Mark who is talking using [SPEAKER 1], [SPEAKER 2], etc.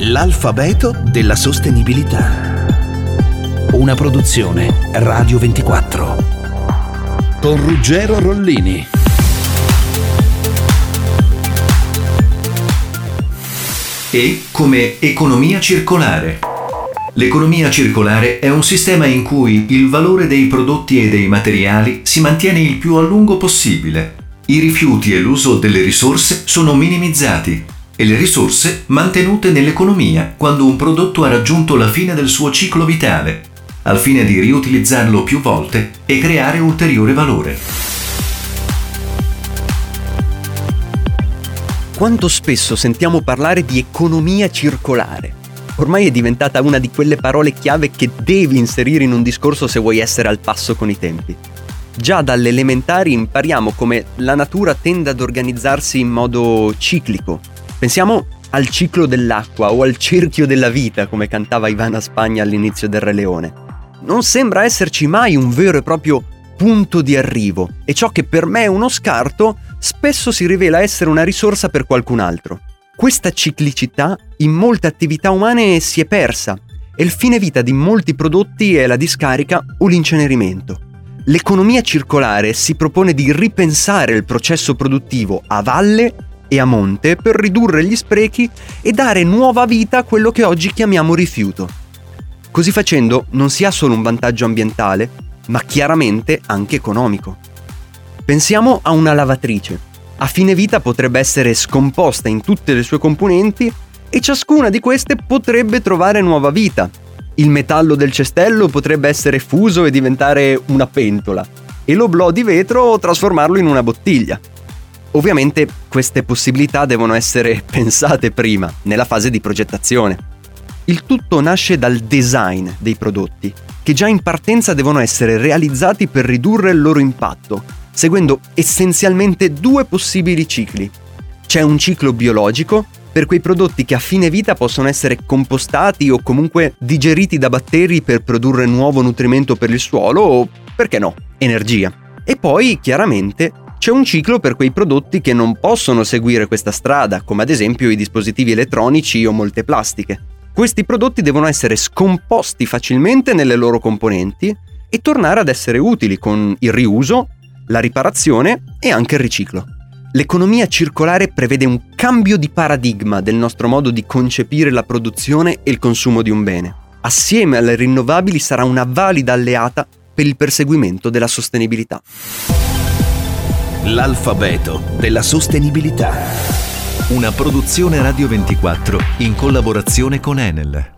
[SPEAKER 1] L'alfabeto della sostenibilità. Una produzione Radio 24. Con Ruggero Rollini.
[SPEAKER 2] E come economia circolare. L'economia circolare è un sistema in cui il valore dei prodotti e dei materiali si mantiene il più a lungo possibile. I rifiuti e l'uso delle risorse sono minimizzati e le risorse mantenute nell'economia quando un prodotto ha raggiunto la fine del suo ciclo vitale, al fine di riutilizzarlo più volte e creare ulteriore valore.
[SPEAKER 3] Quanto spesso sentiamo parlare di economia circolare? Ormai è diventata una di quelle parole chiave che devi inserire in un discorso se vuoi essere al passo con i tempi. Già dalle elementari impariamo come la natura tende ad organizzarsi in modo ciclico, Pensiamo al ciclo dell'acqua o al cerchio della vita, come cantava Ivana Spagna all'inizio del Re Leone. Non sembra esserci mai un vero e proprio punto di arrivo e ciò che per me è uno scarto spesso si rivela essere una risorsa per qualcun altro. Questa ciclicità in molte attività umane si è persa e il fine vita di molti prodotti è la discarica o l'incenerimento. L'economia circolare si propone di ripensare il processo produttivo a valle e a monte per ridurre gli sprechi e dare nuova vita a quello che oggi chiamiamo rifiuto. Così facendo non si ha solo un vantaggio ambientale, ma chiaramente anche economico. Pensiamo a una lavatrice. A fine vita potrebbe essere scomposta in tutte le sue componenti e ciascuna di queste potrebbe trovare nuova vita. Il metallo del cestello potrebbe essere fuso e diventare una pentola e l'oblò di vetro trasformarlo in una bottiglia. Ovviamente queste possibilità devono essere pensate prima, nella fase di progettazione. Il tutto nasce dal design dei prodotti, che già in partenza devono essere realizzati per ridurre il loro impatto, seguendo essenzialmente due possibili cicli. C'è un ciclo biologico per quei prodotti che a fine vita possono essere compostati o comunque digeriti da batteri per produrre nuovo nutrimento per il suolo o, perché no, energia. E poi, chiaramente, c'è un ciclo per quei prodotti che non possono seguire questa strada, come ad esempio i dispositivi elettronici o molte plastiche. Questi prodotti devono essere scomposti facilmente nelle loro componenti e tornare ad essere utili con il riuso, la riparazione e anche il riciclo. L'economia circolare prevede un cambio di paradigma del nostro modo di concepire la produzione e il consumo di un bene. Assieme alle rinnovabili sarà una valida alleata per il perseguimento della sostenibilità.
[SPEAKER 1] L'alfabeto della sostenibilità.
[SPEAKER 2] Una produzione Radio 24 in collaborazione con Enel.